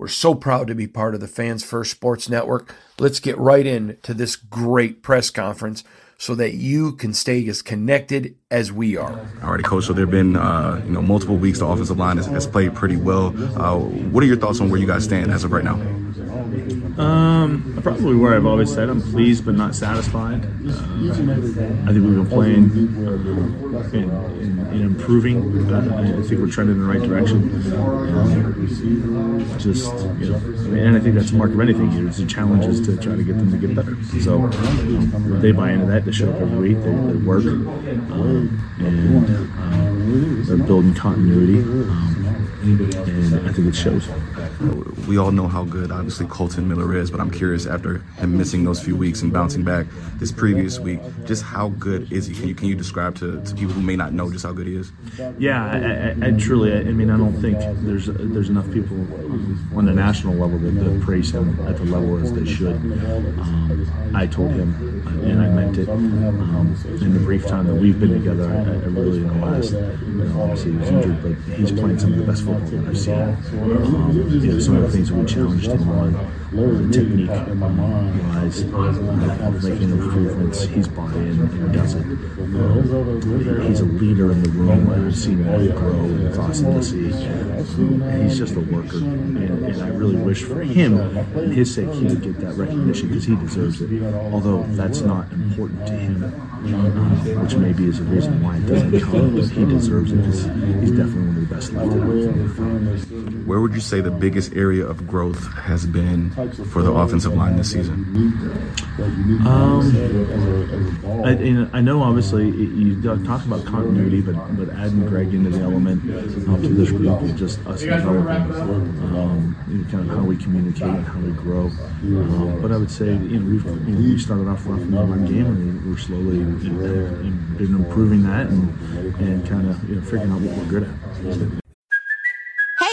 We're so proud to be part of the Fans First Sports Network. Let's get right into this great press conference so that you can stay as connected as we are. All right, coach. So there have been uh, you know multiple weeks. The offensive line has, has played pretty well. Uh, what are your thoughts on where you guys stand as of right now? Um, probably where I've always said I'm pleased but not satisfied. Uh, I think we've been playing in, in, in improving. Uh, I think we're trending in the right direction. Um, just, you know, and I think that's the mark of anything It's the challenge is to try to get them to get better. So you know, they buy into that. They show up every week. They, they work, um, and um, they're building continuity. Um, and I think it shows. We all know how good, obviously, Kolton Miller is, but I'm curious after him missing those few weeks and bouncing back this previous week, just how good is he? Can you can you describe to, to people who may not know just how good he is? Yeah, I, I, I truly. I mean, I don't think there's there's enough people on the national level that, that praise him at the level as they should. Um, I told him, and I meant it. Um, in the brief time that we've been together, I, I really in the last. You know, obviously, he was injured, but he's playing some of the best football that I've seen. Um, you know, some of the things we challenged him on, uh, technique wise, uh, making improvements. He's bought in and does it. Um, he's a leader in the room. I've seen that grow and it's awesome to see. He's just a worker, and, and I really wish for him and his sake he would get that recognition because he deserves it. Although that's not important to him, which maybe is a reason why it doesn't come, but he deserves it because he's definitely one of the best left. Where would you say the biggest area of growth has been for the offensive line this season? Um, I, and I know obviously you talk about continuity, but but adding Greg into the element um, to this group and just us developing um, you know, kind of how we communicate and how we grow. Um, but I would say you know we've you know, we started off rough in run game and we're slowly and, and, and been improving that and, and kind of you know, figuring out what we're good at.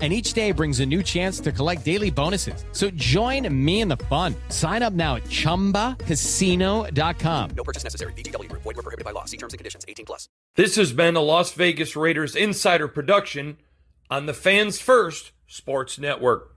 And each day brings a new chance to collect daily bonuses. So join me in the fun. Sign up now at chumbacasino.com. No purchase necessary. VGW Group. Void were prohibited by law. See terms and conditions. 18 plus. This has been a Las Vegas Raiders insider production on the Fans First Sports Network.